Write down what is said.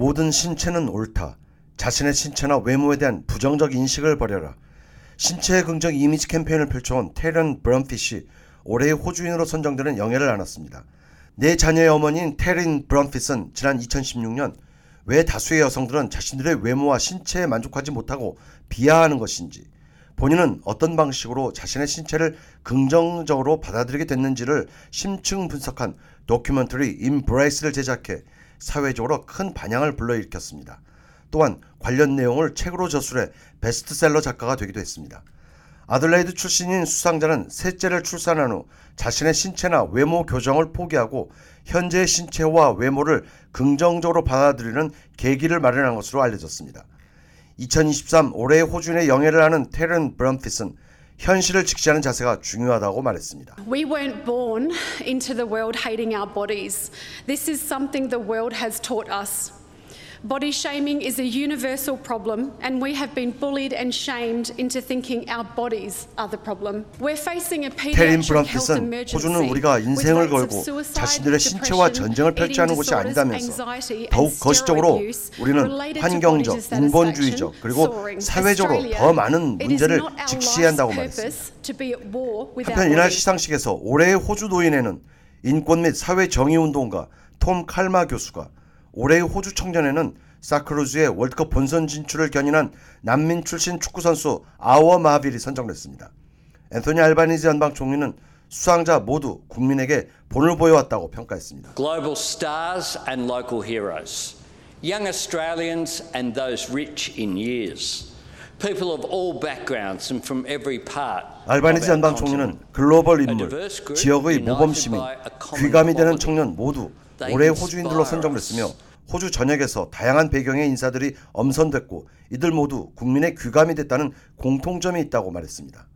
모든 신체는 옳다. 자신의 신체나 외모에 대한 부정적 인식을 버려라. 신체의 긍정 이미지 캠페인을 펼쳐온 테런 브런핏이 올해의 호주인으로 선정되는 영예를 안았습니다. 내 자녀의 어머니인 테린 브런핏은 지난 2016년 왜 다수의 여성들은 자신들의 외모와 신체에 만족하지 못하고 비하하는 것인지 본인은 어떤 방식으로 자신의 신체를 긍정적으로 받아들이게 됐는지를 심층 분석한 다큐멘터리 임브레이스를 제작해 사회적으로 큰 반향을 불러일으켰습니다. 또한 관련 내용을 책으로 저술해 베스트셀러 작가가 되기도 했습니다. 아들레이드 출신인 수상자는 셋째를 출산한 후 자신의 신체나 외모 교정을 포기하고 현재의 신체와 외모를 긍정적으로 받아들이는 계기를 마련한 것으로 알려졌습니다. 2023 올해의 호주인의 영예를 하는 테런 브럼핏은 현실을 직시하는 자세가 중요하다고 말했습니다. We weren't born into the world hating our bodies. This is something the world has taught us. Body shaming is a universal problem, and we have been bullied and shamed into thinking our bodies are the problem. We're facing a pediatric health emergency. 호주는 우리가 인생을 걸고 자신들의 신체와 전쟁을 펼쳐야 하는 eating 곳이 아니다면서 더욱 거시적으로 우리는 환경적, 인본주의적 그리고. 사회적으로 더 많은 문제를 직시해야 한다고 말했습니다. 한편 이날. 시상식에서 올해의 호주 노인에는 인권 및 사회 정의 운동가 톰 칼마 교수가 올해의 호주 청년에는 사크루즈의 월드컵 본선 진출을 견인한 난민 출신 축구 선수 아워 마빌이 선정됐습니다. 앤토니 알바니지 연방 총리는 수상자 모두 국민에게 본을 보여왔다고 평가했습니다. global stars and local heroes, young Australians and those rich in years, people of all backgrounds and from every part. our 연방. 총리는 글로벌 인물, 지역의 모범 시민, 귀감이 되는 청년 모두 올해의 호주인들로 선정됐으며 호주 전역에서 다양한 배경의 인사들이 엄선됐고 이들 모두 국민의 귀감이 됐다는 공통점이 있다고 말했습니다.